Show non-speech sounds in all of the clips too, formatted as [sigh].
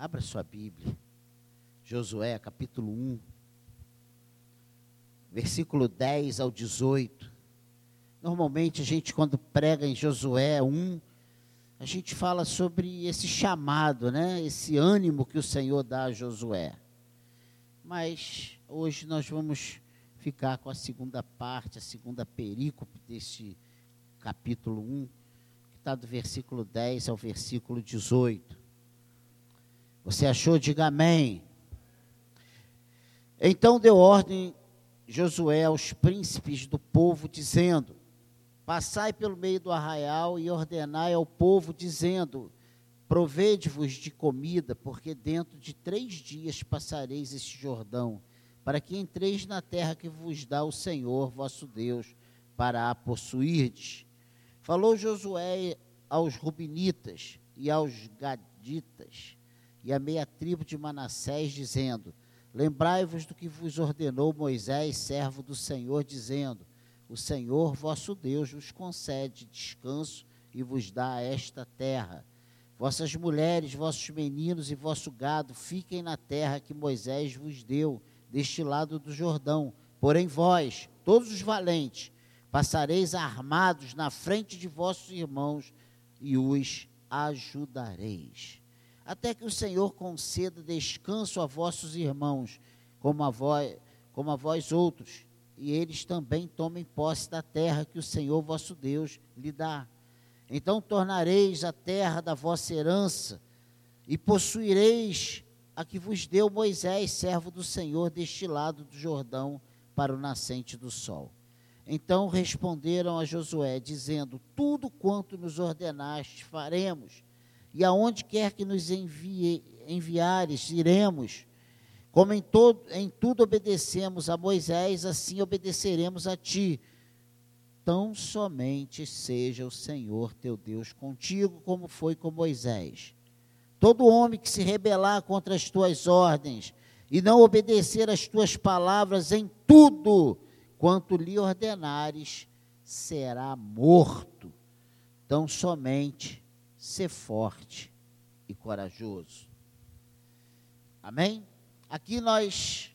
Abra sua Bíblia. Josué, capítulo 1, versículo 10 ao 18. Normalmente a gente, quando prega em Josué 1, a gente fala sobre esse chamado, né? esse ânimo que o Senhor dá a Josué. Mas hoje nós vamos ficar com a segunda parte, a segunda perícope deste capítulo 1, que está do versículo 10 ao versículo 18. Você achou? Diga amém. Então deu ordem Josué aos príncipes do povo, dizendo: Passai pelo meio do arraial e ordenai ao povo, dizendo: Provede-vos de comida, porque dentro de três dias passareis este Jordão, para que entreis na terra que vos dá o Senhor vosso Deus, para a possuirdes. Falou Josué aos Rubinitas e aos Gaditas e à meia tribo de Manassés, dizendo: Lembrai-vos do que vos ordenou Moisés, servo do Senhor, dizendo: o Senhor vosso Deus vos concede descanso e vos dá esta terra. Vossas mulheres, vossos meninos e vosso gado fiquem na terra que Moisés vos deu, deste lado do Jordão. Porém, vós, todos os valentes, passareis armados na frente de vossos irmãos e os ajudareis. Até que o Senhor conceda descanso a vossos irmãos, como a vós, como a vós outros, e eles também tomem posse da terra que o Senhor vosso Deus lhe dá. Então tornareis a terra da vossa herança e possuireis a que vos deu Moisés, servo do Senhor, deste lado do Jordão, para o nascente do sol. Então responderam a Josué, dizendo: Tudo quanto nos ordenaste faremos, e aonde quer que nos envie, enviares, iremos como em, todo, em tudo obedecemos a Moisés, assim obedeceremos a ti. Tão somente seja o Senhor teu Deus contigo, como foi com Moisés. Todo homem que se rebelar contra as tuas ordens e não obedecer às tuas palavras em tudo quanto lhe ordenares, será morto. Tão somente ser forte e corajoso. Amém? Aqui nós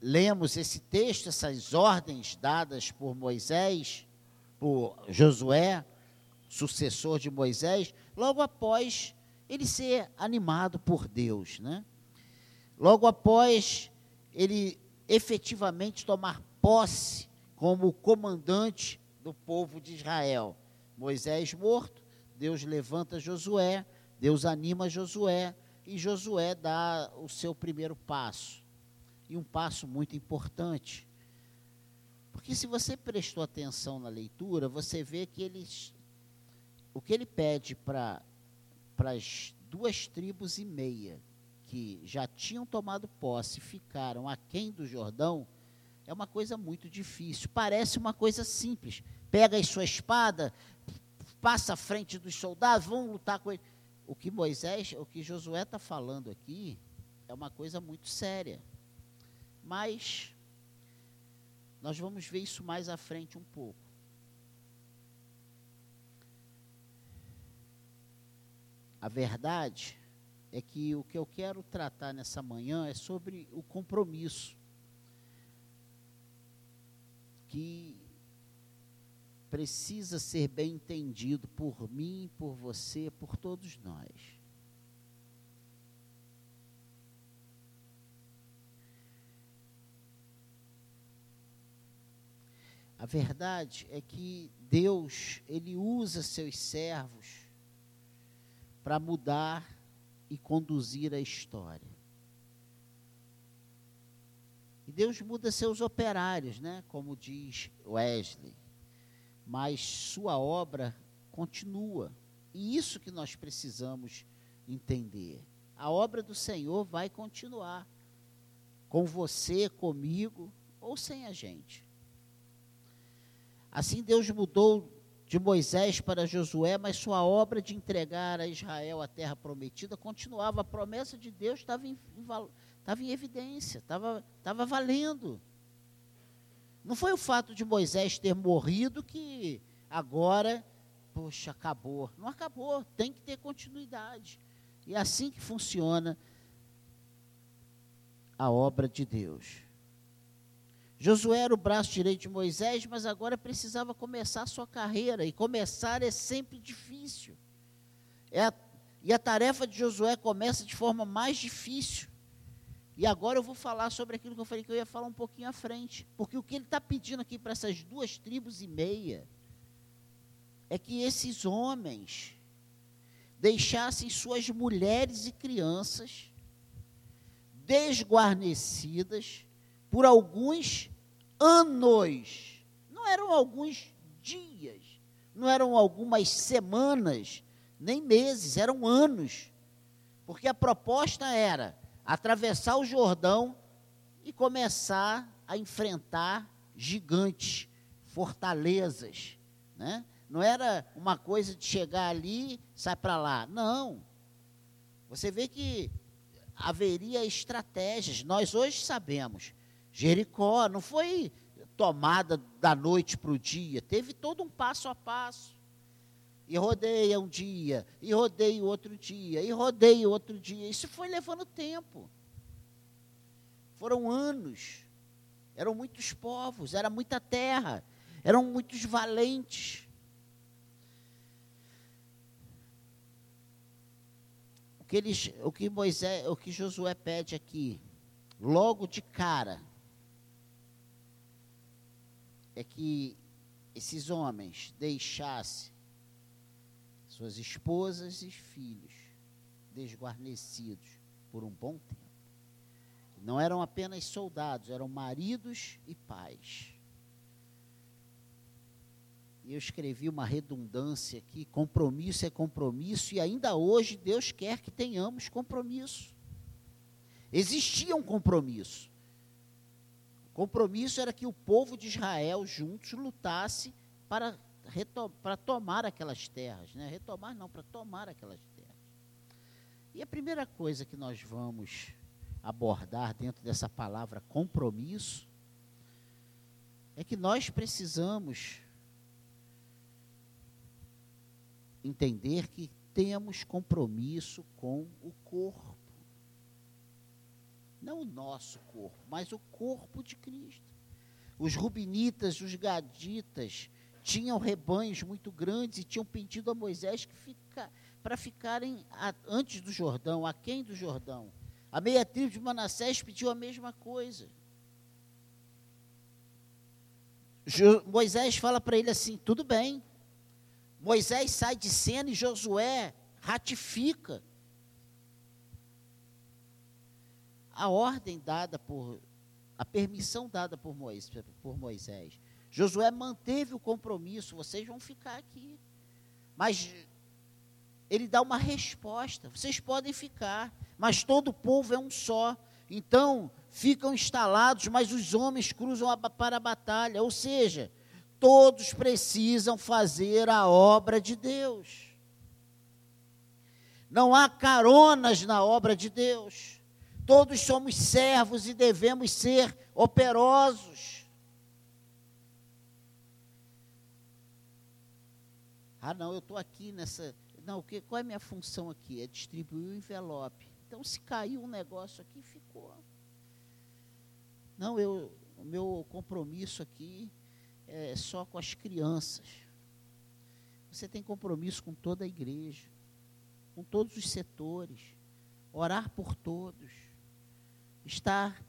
lemos esse texto, essas ordens dadas por Moisés, por Josué, sucessor de Moisés, logo após ele ser animado por Deus, né? Logo após ele efetivamente tomar posse como comandante do povo de Israel. Moisés morto, Deus levanta Josué, Deus anima Josué, e Josué dá o seu primeiro passo. E um passo muito importante. Porque se você prestou atenção na leitura, você vê que eles, o que ele pede para as duas tribos e meia que já tinham tomado posse ficaram aquém do Jordão, é uma coisa muito difícil. Parece uma coisa simples. Pega a sua espada, passa à frente dos soldados, vão lutar com ele o que Moisés, o que Josué está falando aqui é uma coisa muito séria. Mas nós vamos ver isso mais à frente um pouco. A verdade é que o que eu quero tratar nessa manhã é sobre o compromisso que precisa ser bem entendido por mim, por você, por todos nós. A verdade é que Deus, ele usa seus servos para mudar e conduzir a história. E Deus muda seus operários, né? Como diz Wesley mas sua obra continua. E isso que nós precisamos entender. A obra do Senhor vai continuar com você, comigo ou sem a gente. Assim Deus mudou de Moisés para Josué, mas sua obra de entregar a Israel a terra prometida continuava. A promessa de Deus estava em, estava em evidência, estava, estava valendo. Não foi o fato de Moisés ter morrido que agora, poxa, acabou. Não acabou, tem que ter continuidade. E é assim que funciona a obra de Deus. Josué era o braço direito de Moisés, mas agora precisava começar a sua carreira, e começar é sempre difícil. É a, e a tarefa de Josué começa de forma mais difícil. E agora eu vou falar sobre aquilo que eu falei que eu ia falar um pouquinho à frente. Porque o que ele está pedindo aqui para essas duas tribos e meia é que esses homens deixassem suas mulheres e crianças desguarnecidas por alguns anos. Não eram alguns dias, não eram algumas semanas, nem meses, eram anos. Porque a proposta era atravessar o Jordão e começar a enfrentar gigantes, fortalezas, né? Não era uma coisa de chegar ali, sai para lá. Não. Você vê que haveria estratégias. Nós hoje sabemos. Jericó não foi tomada da noite para o dia, teve todo um passo a passo. E rodeia um dia, e rodeia outro dia, e rodeia outro dia. Isso foi levando tempo. Foram anos. Eram muitos povos, era muita terra, eram muitos valentes. que, eles, o que Moisés, o que Josué pede aqui, logo de cara, é que esses homens deixassem suas esposas e filhos desguarnecidos por um bom tempo. Não eram apenas soldados, eram maridos e pais eu escrevi uma redundância aqui: compromisso é compromisso, e ainda hoje Deus quer que tenhamos compromisso. Existia um compromisso. O compromisso era que o povo de Israel juntos lutasse para, para tomar aquelas terras. Né? Retomar não, para tomar aquelas terras. E a primeira coisa que nós vamos abordar dentro dessa palavra compromisso é que nós precisamos entender que temos compromisso com o corpo. Não o nosso corpo, mas o corpo de Cristo. Os rubinitas, os gaditas, tinham rebanhos muito grandes e tinham pedido a Moisés que fica, para ficarem a, antes do Jordão, aquém do Jordão. A meia tribo de Manassés pediu a mesma coisa. Jo, Moisés fala para ele assim: tudo bem, Moisés sai de cena e Josué ratifica a ordem dada por, a permissão dada por Moisés, por Moisés. Josué manteve o compromisso, vocês vão ficar aqui. Mas ele dá uma resposta, vocês podem ficar, mas todo o povo é um só. Então, ficam instalados, mas os homens cruzam a, para a batalha. Ou seja, Todos precisam fazer a obra de Deus. Não há caronas na obra de Deus. Todos somos servos e devemos ser operosos. Ah, não, eu estou aqui nessa. Não, que, qual é a minha função aqui? É distribuir o envelope. Então, se caiu um negócio aqui, ficou. Não, eu, o meu compromisso aqui é, só com as crianças. Você tem compromisso com toda a igreja, com todos os setores, orar por todos, estar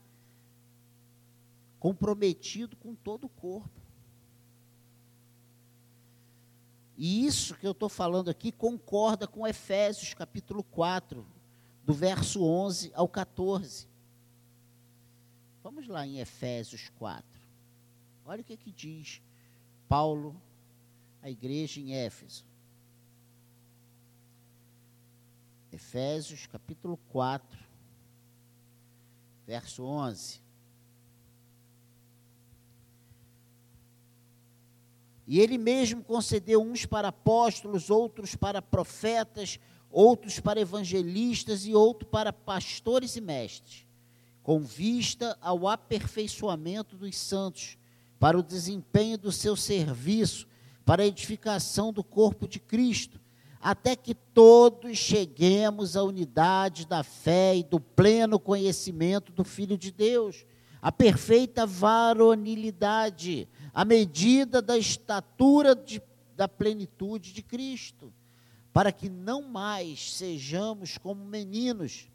comprometido com todo o corpo. E isso que eu estou falando aqui concorda com Efésios capítulo 4, do verso 11 ao 14. Vamos lá em Efésios 4. Olha o que, que diz Paulo à igreja em Éfeso. Efésios capítulo 4, verso 11. E ele mesmo concedeu uns para apóstolos, outros para profetas, outros para evangelistas e outros para pastores e mestres, com vista ao aperfeiçoamento dos santos para o desempenho do seu serviço, para a edificação do corpo de Cristo, até que todos cheguemos à unidade da fé e do pleno conhecimento do Filho de Deus, a perfeita varonilidade, a medida da estatura de, da plenitude de Cristo, para que não mais sejamos como meninos,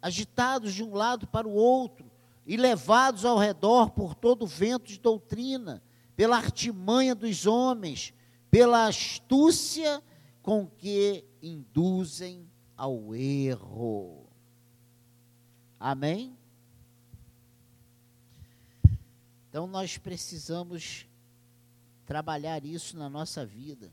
agitados de um lado para o outro e levados ao redor por todo o vento de doutrina, pela artimanha dos homens, pela astúcia com que induzem ao erro. Amém? Então nós precisamos trabalhar isso na nossa vida,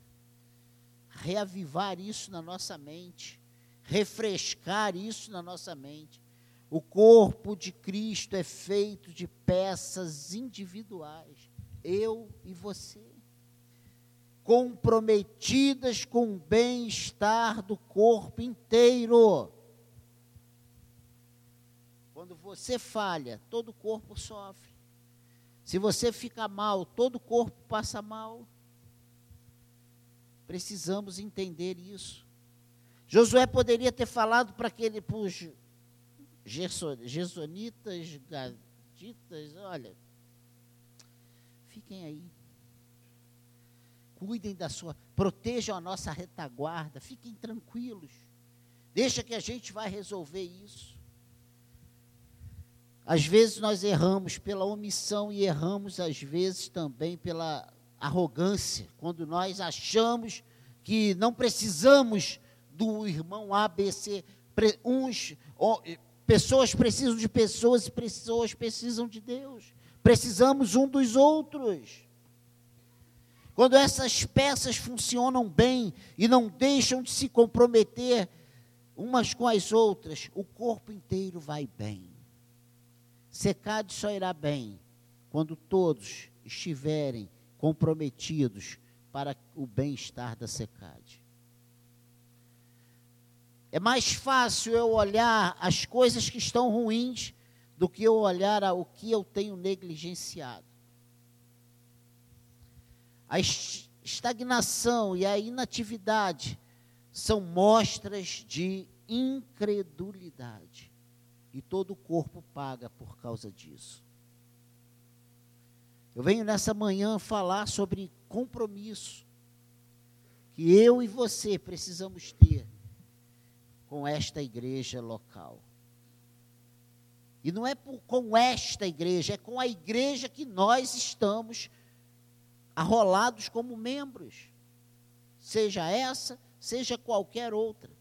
reavivar isso na nossa mente, refrescar isso na nossa mente. O corpo de Cristo é feito de peças individuais, eu e você comprometidas com o bem-estar do corpo inteiro. Quando você falha, todo o corpo sofre. Se você fica mal, todo o corpo passa mal. Precisamos entender isso. Josué poderia ter falado para aquele os gersonitas, gaditas, olha, fiquem aí cuidem da sua, protejam a nossa retaguarda, fiquem tranquilos. Deixa que a gente vai resolver isso. Às vezes nós erramos pela omissão e erramos às vezes também pela arrogância, quando nós achamos que não precisamos do irmão ABC, uns pessoas precisam de pessoas e pessoas precisam de Deus. Precisamos um dos outros. Quando essas peças funcionam bem e não deixam de se comprometer umas com as outras, o corpo inteiro vai bem. Secade só irá bem quando todos estiverem comprometidos para o bem-estar da secade. É mais fácil eu olhar as coisas que estão ruins do que eu olhar o que eu tenho negligenciado. A estagnação e a inatividade são mostras de incredulidade. E todo o corpo paga por causa disso. Eu venho nessa manhã falar sobre compromisso que eu e você precisamos ter com esta igreja local. E não é por, com esta igreja, é com a igreja que nós estamos arrolados como membros, seja essa, seja qualquer outra.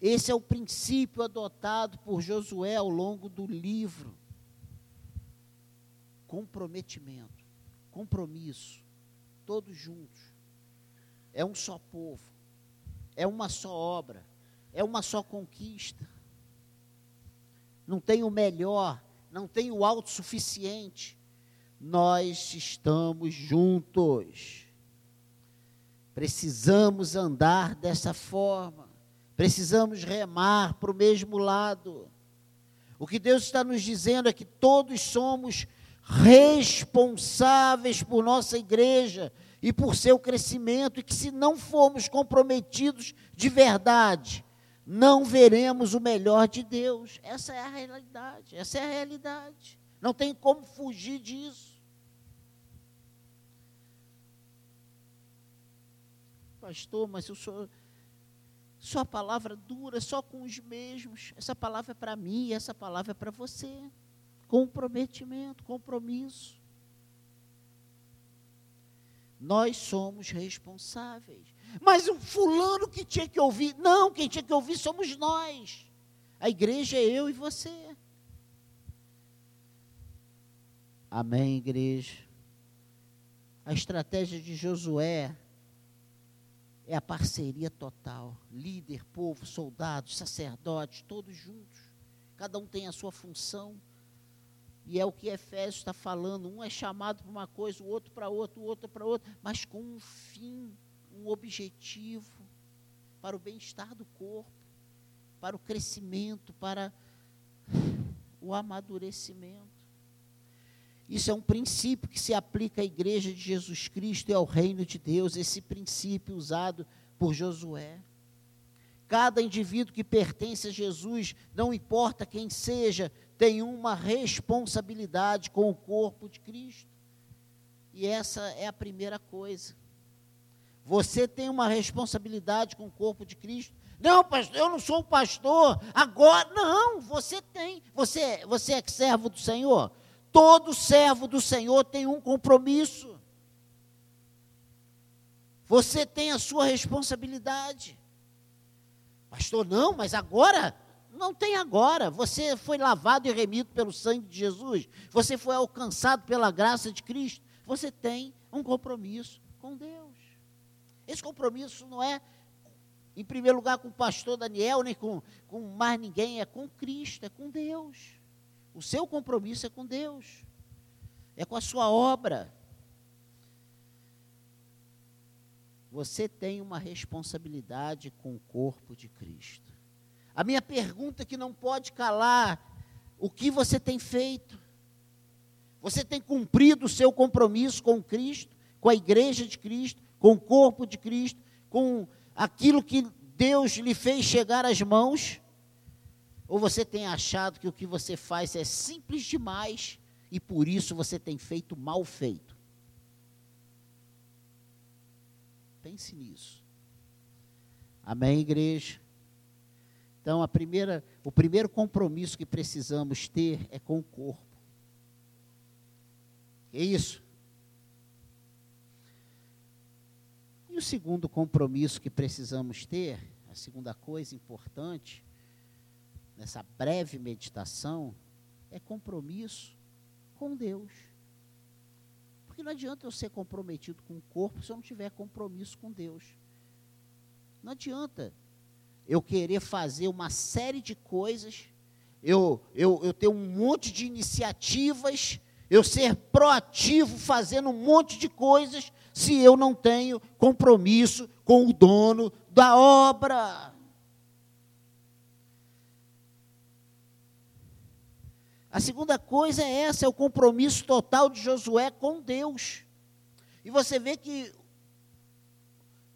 Esse é o princípio adotado por Josué ao longo do livro. Comprometimento, compromisso, todos juntos. É um só povo, é uma só obra, é uma só conquista. Não tem o melhor, não tem o autossuficiente. Nós estamos juntos. Precisamos andar dessa forma. Precisamos remar para o mesmo lado. O que Deus está nos dizendo é que todos somos responsáveis por nossa igreja e por seu crescimento, e que se não formos comprometidos de verdade, não veremos o melhor de Deus. Essa é a realidade, essa é a realidade. Não tem como fugir disso. Pastor, mas eu sou sua palavra dura só com os mesmos. Essa palavra é para mim, essa palavra é para você. Comprometimento, compromisso. Nós somos responsáveis. Mas o fulano que tinha que ouvir. Não, quem tinha que ouvir somos nós. A igreja é eu e você. Amém, igreja. A estratégia de Josué é a parceria total. Líder, povo, soldados, sacerdotes, todos juntos. Cada um tem a sua função. E é o que Efésios está falando. Um é chamado para uma coisa, o outro para outra, o outro para outra, mas com um fim um objetivo para o bem-estar do corpo, para o crescimento, para o amadurecimento. Isso é um princípio que se aplica à igreja de Jesus Cristo e ao reino de Deus, esse princípio usado por Josué. Cada indivíduo que pertence a Jesus, não importa quem seja, tem uma responsabilidade com o corpo de Cristo. E essa é a primeira coisa. Você tem uma responsabilidade com o corpo de Cristo. Não, pastor, eu não sou pastor. Agora, não, você tem. Você, você é servo do Senhor? Todo servo do Senhor tem um compromisso. Você tem a sua responsabilidade. Pastor, não, mas agora? Não tem agora. Você foi lavado e remido pelo sangue de Jesus. Você foi alcançado pela graça de Cristo. Você tem um compromisso com Deus. Esse compromisso não é, em primeiro lugar, com o pastor Daniel, nem com, com mais ninguém, é com Cristo, é com Deus. O seu compromisso é com Deus, é com a sua obra. Você tem uma responsabilidade com o corpo de Cristo. A minha pergunta que não pode calar: o que você tem feito? Você tem cumprido o seu compromisso com Cristo, com a igreja de Cristo, com o corpo de Cristo, com aquilo que Deus lhe fez chegar às mãos? Ou você tem achado que o que você faz é simples demais e por isso você tem feito mal feito? Pense nisso. Amém, igreja? Então, a primeira, o primeiro compromisso que precisamos ter é com o corpo. É isso. E o segundo compromisso que precisamos ter, a segunda coisa importante, nessa breve meditação é compromisso com Deus. Porque não adianta eu ser comprometido com o corpo se eu não tiver compromisso com Deus. Não adianta eu querer fazer uma série de coisas, eu, eu, eu ter um monte de iniciativas, eu ser proativo fazendo um monte de coisas, se eu não tenho compromisso com o dono da obra. A segunda coisa é essa, é o compromisso total de Josué com Deus. E você vê que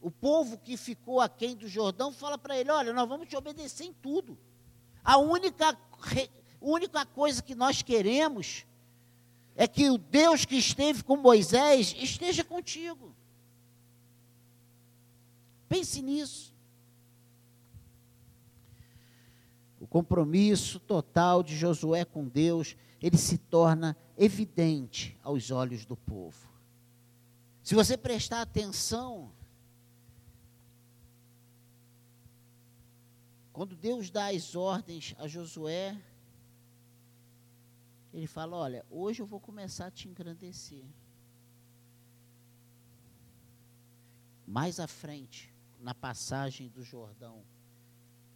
o povo que ficou aquém do Jordão fala para ele: olha, nós vamos te obedecer em tudo. A única, única coisa que nós queremos é que o Deus que esteve com Moisés esteja contigo. Pense nisso. o compromisso total de Josué com Deus, ele se torna evidente aos olhos do povo. Se você prestar atenção, quando Deus dá as ordens a Josué, ele fala: Olha, hoje eu vou começar a te engrandecer. Mais à frente, na passagem do Jordão,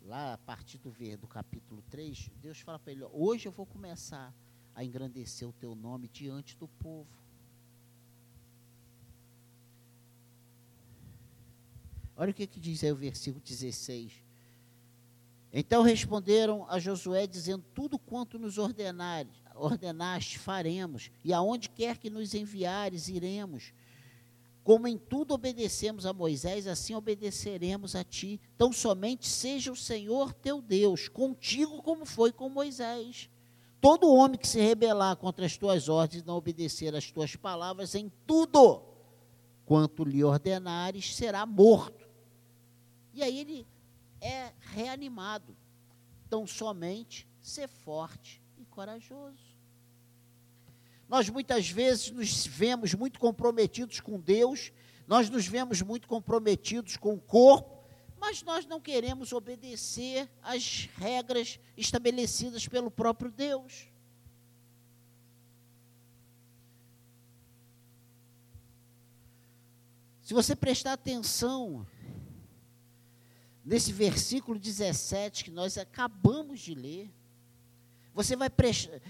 lá a partir do, do capítulo 3, Deus fala para ele: Hoje eu vou começar a engrandecer o teu nome diante do povo. Olha o que, que diz aí o versículo 16. Então responderam a Josué, dizendo: Tudo quanto nos ordenares, ordenaste, faremos, e aonde quer que nos enviares, iremos. Como em tudo obedecemos a Moisés, assim obedeceremos a ti. Tão somente seja o Senhor teu Deus contigo, como foi com Moisés. Todo homem que se rebelar contra as tuas ordens e não obedecer às tuas palavras em tudo quanto lhe ordenares, será morto. E aí ele é reanimado. Tão somente ser forte e corajoso. Nós muitas vezes nos vemos muito comprometidos com Deus, nós nos vemos muito comprometidos com o corpo, mas nós não queremos obedecer às regras estabelecidas pelo próprio Deus. Se você prestar atenção nesse versículo 17 que nós acabamos de ler, você vai,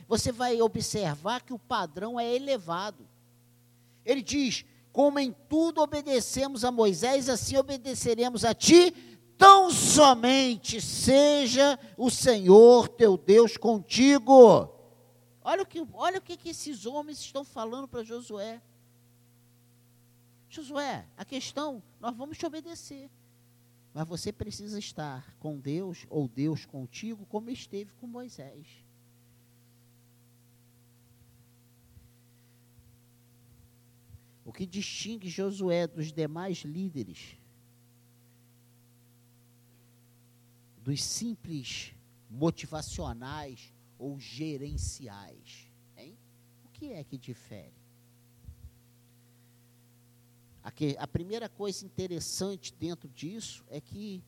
você vai observar que o padrão é elevado. Ele diz: Como em tudo obedecemos a Moisés, assim obedeceremos a ti, tão somente seja o Senhor teu Deus contigo. Olha o que, olha o que, que esses homens estão falando para Josué. Josué, a questão, nós vamos te obedecer. Mas você precisa estar com Deus, ou Deus contigo, como esteve com Moisés. O que distingue Josué dos demais líderes, dos simples motivacionais ou gerenciais, hein? O que é que difere? A primeira coisa interessante dentro disso é que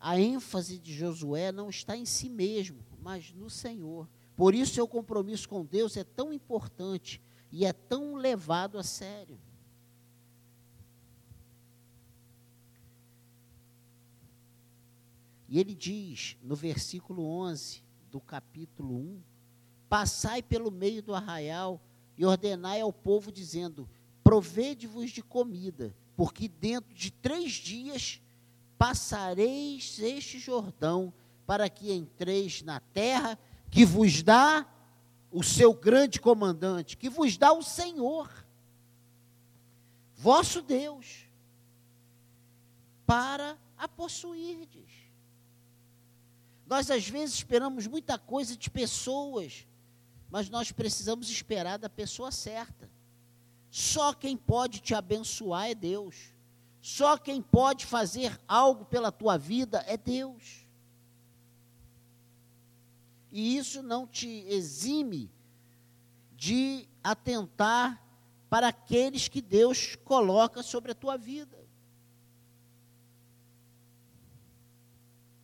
a ênfase de Josué não está em si mesmo, mas no Senhor. Por isso, seu compromisso com Deus é tão importante e é tão levado a sério. E ele diz no versículo 11 do capítulo 1: Passai pelo meio do arraial e ordenai ao povo, dizendo: Provede-vos de comida, porque dentro de três dias passareis este Jordão, para que entreis na terra que vos dá o seu grande comandante, que vos dá o Senhor, vosso Deus, para a possuirdes. Nós às vezes esperamos muita coisa de pessoas, mas nós precisamos esperar da pessoa certa. Só quem pode te abençoar é Deus. Só quem pode fazer algo pela tua vida é Deus. E isso não te exime de atentar para aqueles que Deus coloca sobre a tua vida.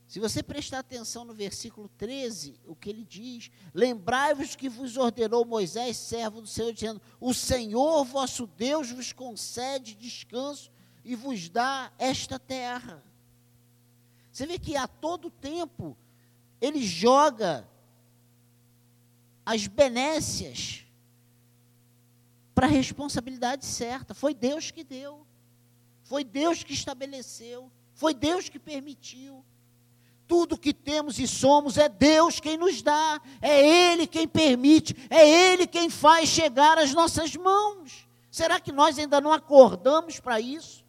Se você prestar atenção no versículo 13, o que ele diz: Lembrai-vos que vos ordenou Moisés, servo do Senhor, dizendo: O Senhor vosso Deus vos concede descanso e vos dá esta terra. Você vê que a todo tempo ele joga as benécias para a responsabilidade certa. Foi Deus que deu, foi Deus que estabeleceu, foi Deus que permitiu. Tudo que temos e somos é Deus quem nos dá, é Ele quem permite, é Ele quem faz chegar às nossas mãos. Será que nós ainda não acordamos para isso?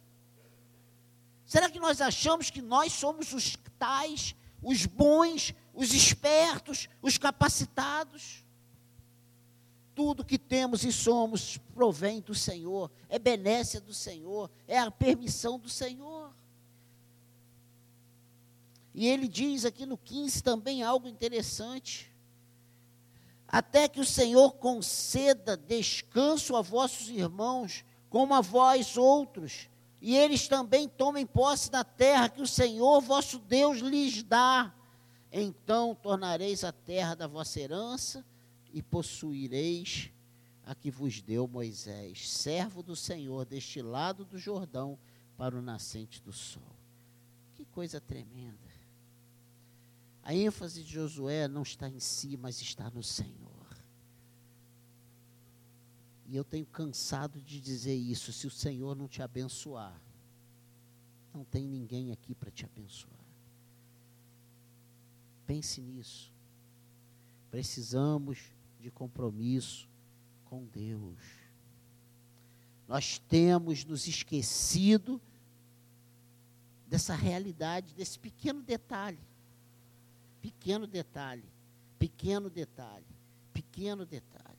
Será que nós achamos que nós somos os tais, os bons, os espertos, os capacitados? Tudo que temos e somos provém do Senhor, é benécia do Senhor, é a permissão do Senhor. E ele diz aqui no 15 também algo interessante. Até que o Senhor conceda descanso a vossos irmãos, como a vós outros, e eles também tomem posse da terra que o Senhor vosso Deus lhes dá. Então tornareis a terra da vossa herança e possuireis a que vos deu Moisés, servo do Senhor, deste lado do Jordão, para o nascente do sol. Que coisa tremenda. A ênfase de Josué não está em si, mas está no Senhor. E eu tenho cansado de dizer isso: se o Senhor não te abençoar, não tem ninguém aqui para te abençoar. Pense nisso. Precisamos de compromisso com Deus. Nós temos nos esquecido dessa realidade, desse pequeno detalhe. Pequeno detalhe, pequeno detalhe, pequeno detalhe.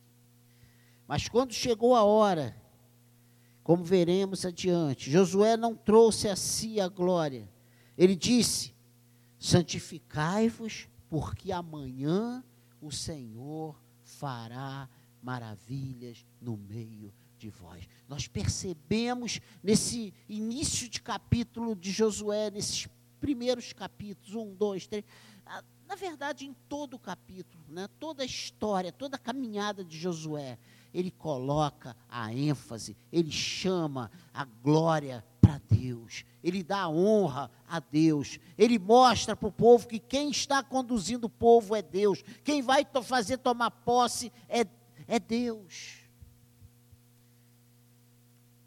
Mas quando chegou a hora, como veremos adiante, Josué não trouxe a si a glória. Ele disse: Santificai-vos, porque amanhã o Senhor fará maravilhas no meio de vós. Nós percebemos nesse início de capítulo de Josué, nesses primeiros capítulos, um, dois, três, na verdade, em todo o capítulo, né, toda a história, toda a caminhada de Josué, ele coloca a ênfase, ele chama a glória para Deus, ele dá honra a Deus, ele mostra para o povo que quem está conduzindo o povo é Deus, quem vai fazer tomar posse é, é Deus.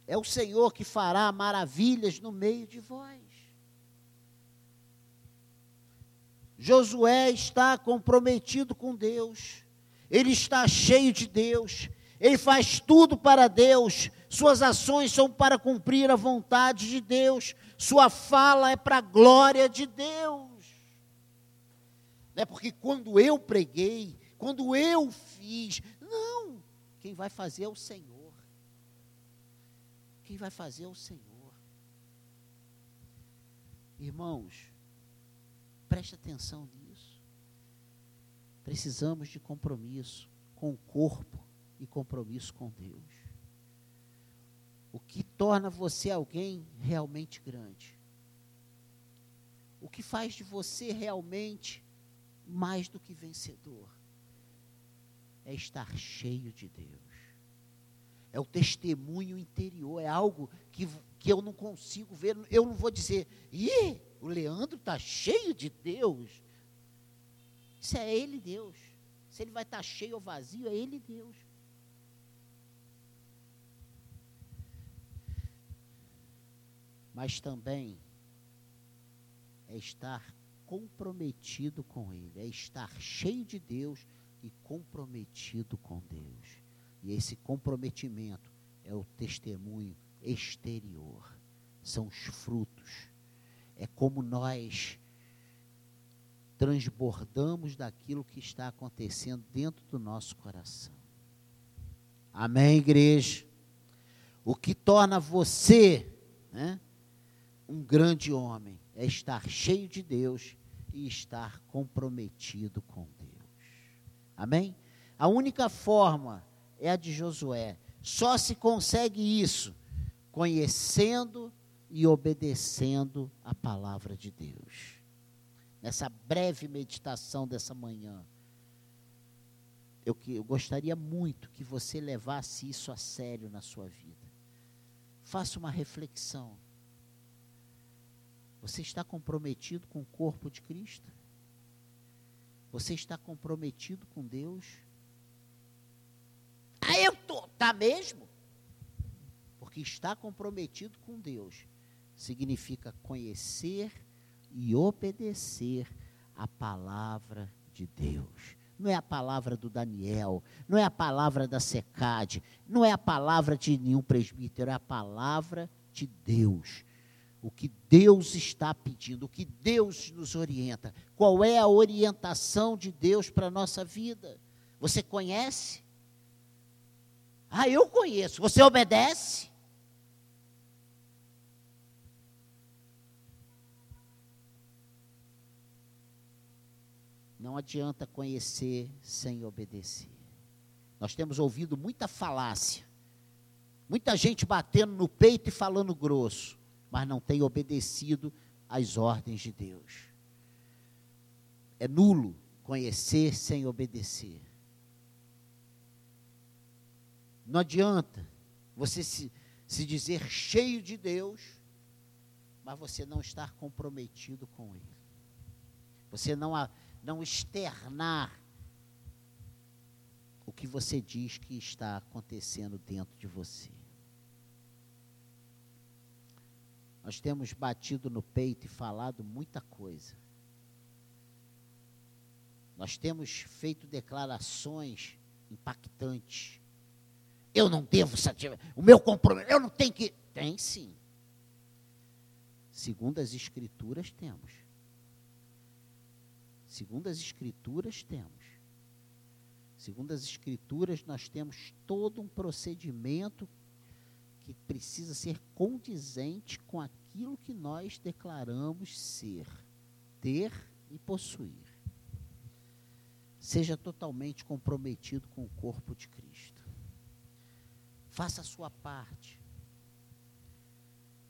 É o Senhor que fará maravilhas no meio de vós. Josué está comprometido com Deus. ele está cheio de Deus, ele faz tudo para Deus, suas ações são para cumprir a vontade de Deus, sua fala é para a glória de Deus. Não é porque quando eu preguei, quando eu fiz, não, quem vai fazer é o Senhor. Quem vai fazer é o Senhor. Irmãos, preste atenção nisso. Precisamos de compromisso com o corpo e compromisso com Deus. O que torna você alguém realmente grande. O que faz de você realmente mais do que vencedor é estar cheio de Deus. É o testemunho interior, é algo que, que eu não consigo ver. Eu não vou dizer, ih, o Leandro está cheio de Deus. Isso é ele, Deus. Se ele vai estar tá cheio ou vazio, é ele, Deus. Mas também é estar comprometido com Ele, é estar cheio de Deus e comprometido com Deus. E esse comprometimento é o testemunho exterior, são os frutos. É como nós transbordamos daquilo que está acontecendo dentro do nosso coração. Amém, igreja? O que torna você né, um grande homem é estar cheio de Deus e estar comprometido com Deus. Amém? A única forma é a de Josué. Só se consegue isso conhecendo e obedecendo a palavra de Deus. Nessa breve meditação dessa manhã, eu, eu gostaria muito que você levasse isso a sério na sua vida. Faça uma reflexão. Você está comprometido com o corpo de Cristo? Você está comprometido com Deus? Ah, eu tô, tá mesmo? Porque estar comprometido com Deus significa conhecer e obedecer a palavra de Deus. Não é a palavra do Daniel, não é a palavra da Secade, não é a palavra de nenhum presbítero, é a palavra de Deus o que Deus está pedindo, o que Deus nos orienta. Qual é a orientação de Deus para a nossa vida? Você conhece? Ah, eu conheço. Você obedece? Não adianta conhecer sem obedecer. Nós temos ouvido muita falácia, muita gente batendo no peito e falando grosso mas não tem obedecido às ordens de Deus. É nulo conhecer sem obedecer. Não adianta você se, se dizer cheio de Deus, mas você não estar comprometido com Ele. Você não, não externar o que você diz que está acontecendo dentro de você. Nós temos batido no peito e falado muita coisa. Nós temos feito declarações impactantes. Eu não devo satisfazer. O meu compromisso, eu não tenho que. Tem sim. Segundo as Escrituras, temos. Segundo as Escrituras, temos. Segundo as Escrituras, nós temos todo um procedimento que precisa ser condizente com aquilo que nós declaramos ser, ter e possuir. Seja totalmente comprometido com o corpo de Cristo. Faça a sua parte.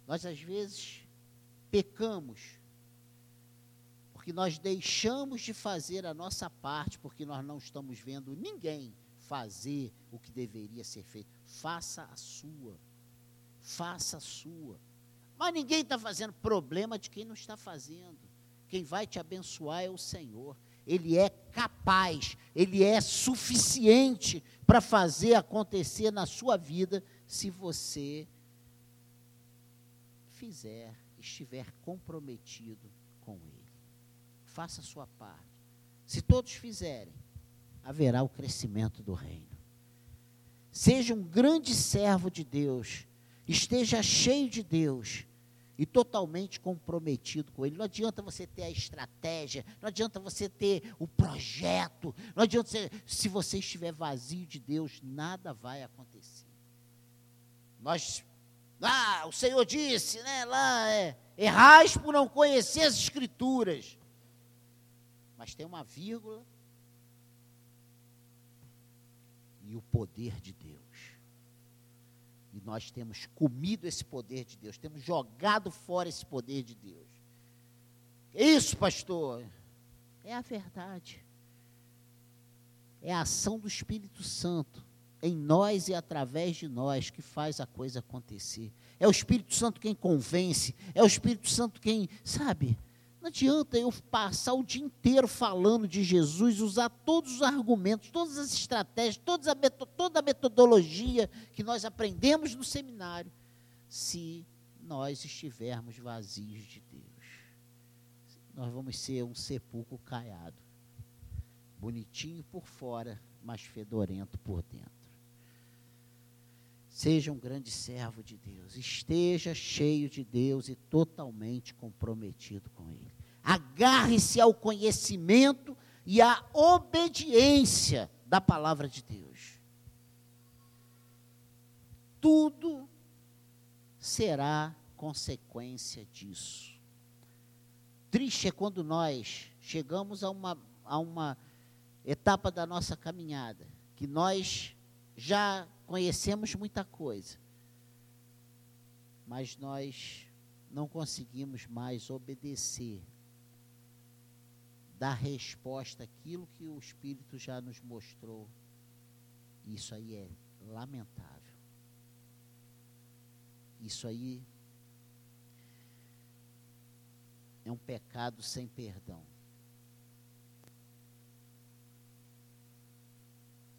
Nós, às vezes, pecamos porque nós deixamos de fazer a nossa parte, porque nós não estamos vendo ninguém fazer o que deveria ser feito. Faça a sua faça a sua. Mas ninguém está fazendo problema de quem não está fazendo. Quem vai te abençoar é o Senhor. Ele é capaz, ele é suficiente para fazer acontecer na sua vida se você fizer, estiver comprometido com Ele. Faça a sua parte. Se todos fizerem, haverá o crescimento do reino. Seja um grande servo de Deus, esteja cheio de Deus e totalmente comprometido com Ele. Não adianta você ter a estratégia, não adianta você ter o projeto, não adianta você, se você estiver vazio de Deus, nada vai acontecer. Nós, ah, o Senhor disse, né, lá é, errais por não conhecer as Escrituras. Mas tem uma vírgula e o poder de Deus. E nós temos comido esse poder de Deus, temos jogado fora esse poder de Deus. É isso, pastor. É a verdade. É a ação do Espírito Santo em nós e através de nós que faz a coisa acontecer. É o Espírito Santo quem convence, é o Espírito Santo quem, sabe? Não adianta eu passar o dia inteiro falando de Jesus, usar todos os argumentos, todas as estratégias, toda a, toda a metodologia que nós aprendemos no seminário, se nós estivermos vazios de Deus. Nós vamos ser um sepulcro caiado, bonitinho por fora, mas fedorento por dentro. Seja um grande servo de Deus, esteja cheio de Deus e totalmente comprometido com Ele. Agarre-se ao conhecimento e à obediência da palavra de Deus. Tudo será consequência disso. Triste é quando nós chegamos a uma, a uma etapa da nossa caminhada, que nós já conhecemos muita coisa, mas nós não conseguimos mais obedecer, dar resposta àquilo que o Espírito já nos mostrou. Isso aí é lamentável. Isso aí é um pecado sem perdão.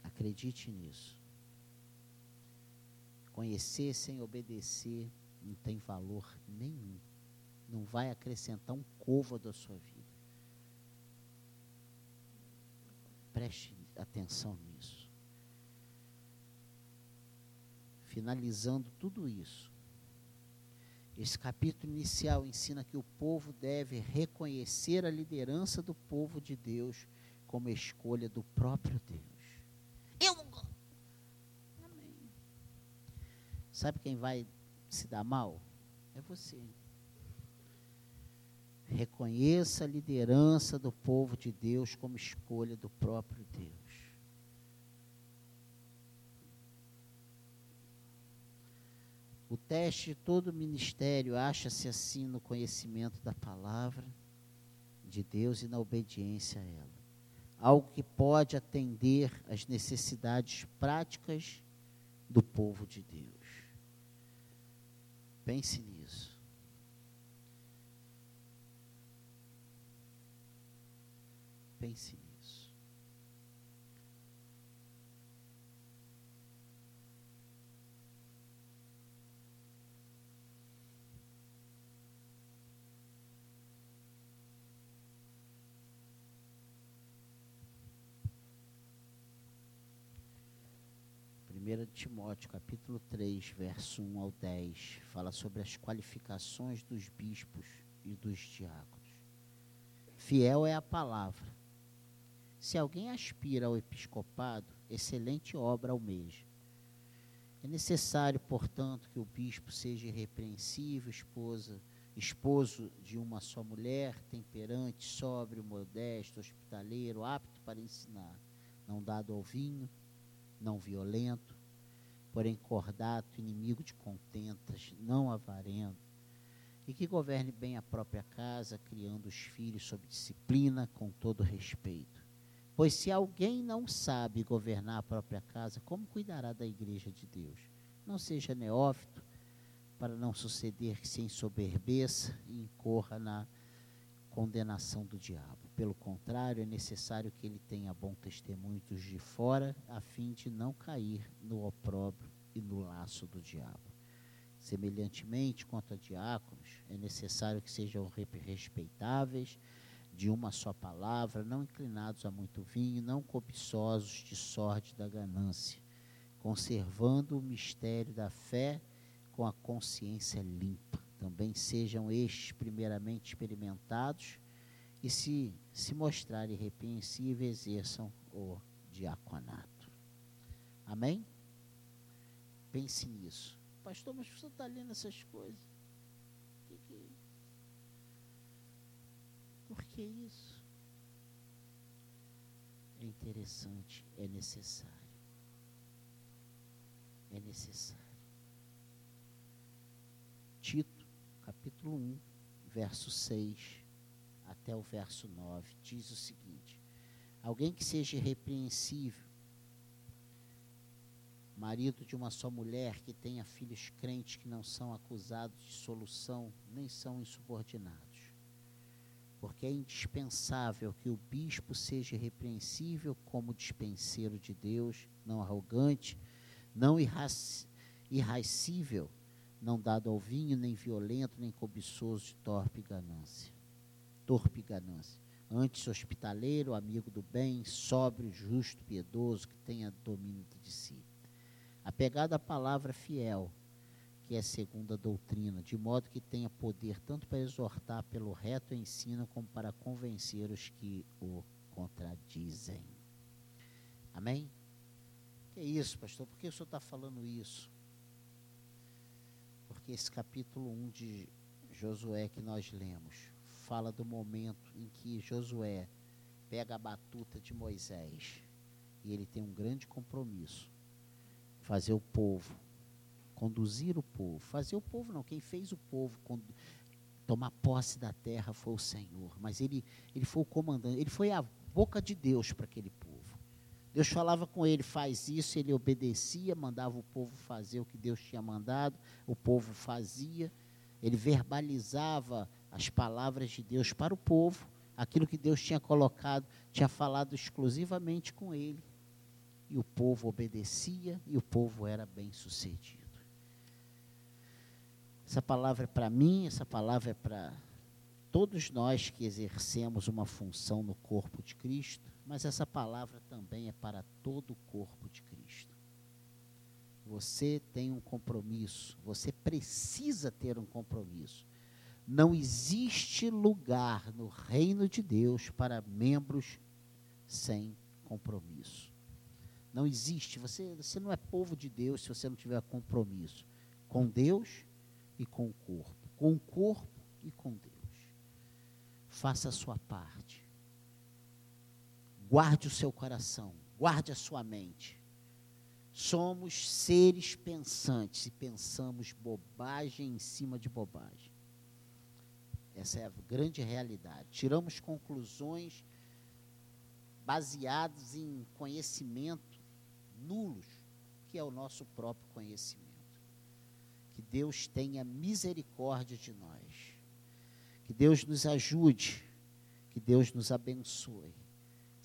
Acredite nisso. Conhecer sem obedecer não tem valor nenhum. Não vai acrescentar um covo da sua vida. Preste atenção nisso. Finalizando tudo isso. Esse capítulo inicial ensina que o povo deve reconhecer a liderança do povo de Deus como escolha do próprio Deus. Sabe quem vai se dar mal? É você. Reconheça a liderança do povo de Deus como escolha do próprio Deus. O teste de todo ministério acha-se assim no conhecimento da palavra de Deus e na obediência a ela. Algo que pode atender às necessidades práticas do povo de Deus. Pense nisso. Pense nisso. Primeira Timóteo, capítulo 3, verso 1 ao 10, fala sobre as qualificações dos bispos e dos diáconos. Fiel é a palavra. Se alguém aspira ao episcopado, excelente obra almeja. É necessário, portanto, que o bispo seja irrepreensível, esposa, esposo de uma só mulher, temperante, sóbrio, modesto, hospitaleiro, apto para ensinar, não dado ao vinho, não violento, porém cordato, inimigo de contentas, não avarento, e que governe bem a própria casa, criando os filhos sob disciplina, com todo respeito. Pois se alguém não sabe governar a própria casa, como cuidará da igreja de Deus? Não seja neófito, para não suceder que se ensoberbeça e incorra na condenação do diabo. Pelo contrário, é necessário que ele tenha bom testemunho de fora, a fim de não cair no opróbrio e no laço do diabo. Semelhantemente, quanto a diáconos, é necessário que sejam respeitáveis, de uma só palavra, não inclinados a muito vinho, não cobiçosos de sorte da ganância, conservando o mistério da fé com a consciência limpa. Também sejam estes primeiramente experimentados e se se mostrarem irrepreensíveis, exerçam o diaconato. Amém? Pense nisso. Pastor, mas você está lendo essas coisas. Que que... É Por que isso? É interessante, é necessário. É necessário. Capítulo 1, verso 6 até o verso 9, diz o seguinte: Alguém que seja irrepreensível, marido de uma só mulher, que tenha filhos crentes que não são acusados de solução, nem são insubordinados. Porque é indispensável que o bispo seja irrepreensível como dispenseiro de Deus, não arrogante, não irracível, não dado ao vinho, nem violento, nem cobiçoso de torpe ganância. Torpe ganância. Antes hospitaleiro, amigo do bem, sóbrio, justo, piedoso, que tenha domínio de si. Apegado à palavra fiel, que é segundo a doutrina, de modo que tenha poder tanto para exortar pelo reto ensino, como para convencer os que o contradizem. Amém? Que é isso, pastor? Por que o senhor está falando isso? Porque esse capítulo 1 de Josué que nós lemos fala do momento em que Josué pega a batuta de Moisés e ele tem um grande compromisso fazer o povo, conduzir o povo, fazer o povo não, quem fez o povo tomar posse da terra foi o Senhor, mas ele, ele foi o comandante, ele foi a boca de Deus para aquele. Deus falava com ele, faz isso, ele obedecia, mandava o povo fazer o que Deus tinha mandado, o povo fazia, ele verbalizava as palavras de Deus para o povo, aquilo que Deus tinha colocado, tinha falado exclusivamente com ele. E o povo obedecia e o povo era bem sucedido. Essa palavra é para mim, essa palavra é para todos nós que exercemos uma função no corpo de Cristo, mas essa palavra também é para todo o corpo de Cristo. Você tem um compromisso, você precisa ter um compromisso. Não existe lugar no reino de Deus para membros sem compromisso. Não existe. Você, você não é povo de Deus se você não tiver compromisso com Deus e com o corpo. Com o corpo e com Deus. Faça a sua parte. Guarde o seu coração. Guarde a sua mente. Somos seres pensantes e pensamos bobagem em cima de bobagem. Essa é a grande realidade. Tiramos conclusões baseadas em conhecimento nulos, que é o nosso próprio conhecimento. Que Deus tenha misericórdia de nós. Que Deus nos ajude. Que Deus nos abençoe.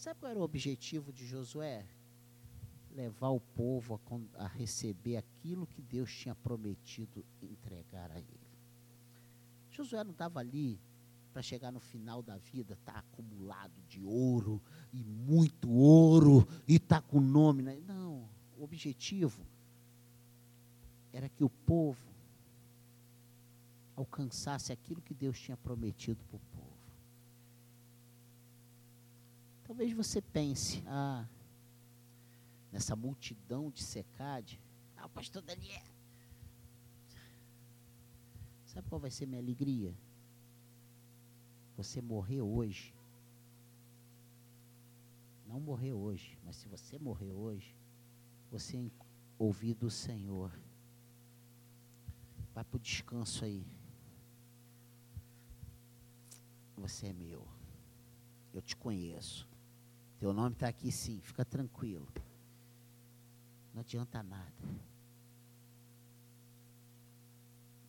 Sabe qual era o objetivo de Josué? Levar o povo a, a receber aquilo que Deus tinha prometido entregar a ele. Josué não estava ali para chegar no final da vida, tá acumulado de ouro e muito ouro e tá com nome. Né? Não, o objetivo era que o povo alcançasse aquilo que Deus tinha prometido para o povo. Talvez você pense, ah, nessa multidão de secade, ah, o pastor Daniel. Sabe qual vai ser minha alegria? você morrer hoje, não morrer hoje, mas se você morrer hoje, você ouvir do Senhor, vai para o descanso aí. Você é meu. Eu te conheço. Teu nome está aqui sim, fica tranquilo. Não adianta nada.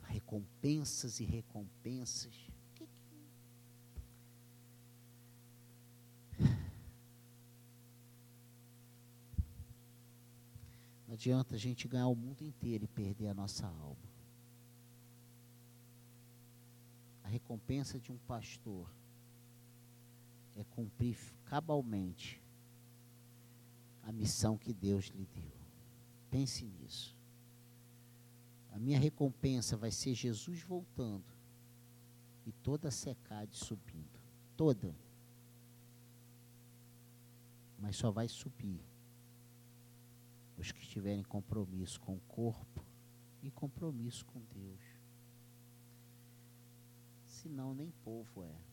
Recompensas e recompensas Não adianta a gente ganhar o mundo inteiro e perder a nossa alma. A recompensa de um pastor é cumprir cabalmente a missão que Deus lhe deu. Pense nisso. A minha recompensa vai ser Jesus voltando e toda a secade subindo. Toda. Mas só vai subir os que tiverem compromisso com o corpo e compromisso com Deus. Senão, nem povo é.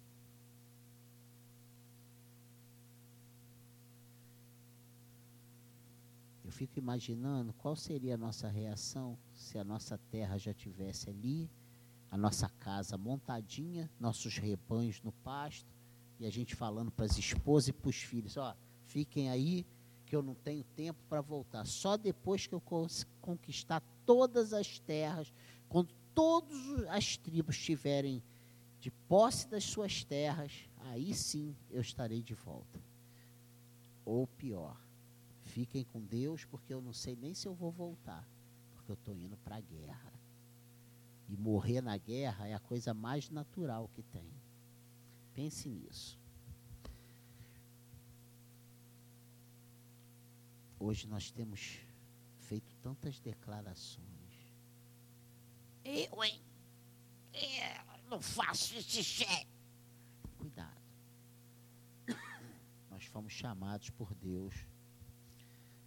Eu fico imaginando qual seria a nossa reação se a nossa terra já tivesse ali, a nossa casa montadinha, nossos rebanhos no pasto, e a gente falando para as esposas e para os filhos, ó, fiquem aí que eu não tenho tempo para voltar. Só depois que eu conquistar todas as terras, quando todas as tribos estiverem de posse das suas terras, aí sim eu estarei de volta. Ou pior, fiquem com Deus, porque eu não sei nem se eu vou voltar, porque eu estou indo para a guerra. E morrer na guerra é a coisa mais natural que tem. Pense nisso. Hoje nós temos feito tantas declarações. Eu, hein? Eu não faço esse chefe. Cuidado. [coughs] Nós fomos chamados por Deus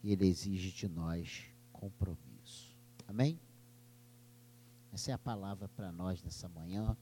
e Ele exige de nós compromisso. Amém? Essa é a palavra para nós nessa manhã.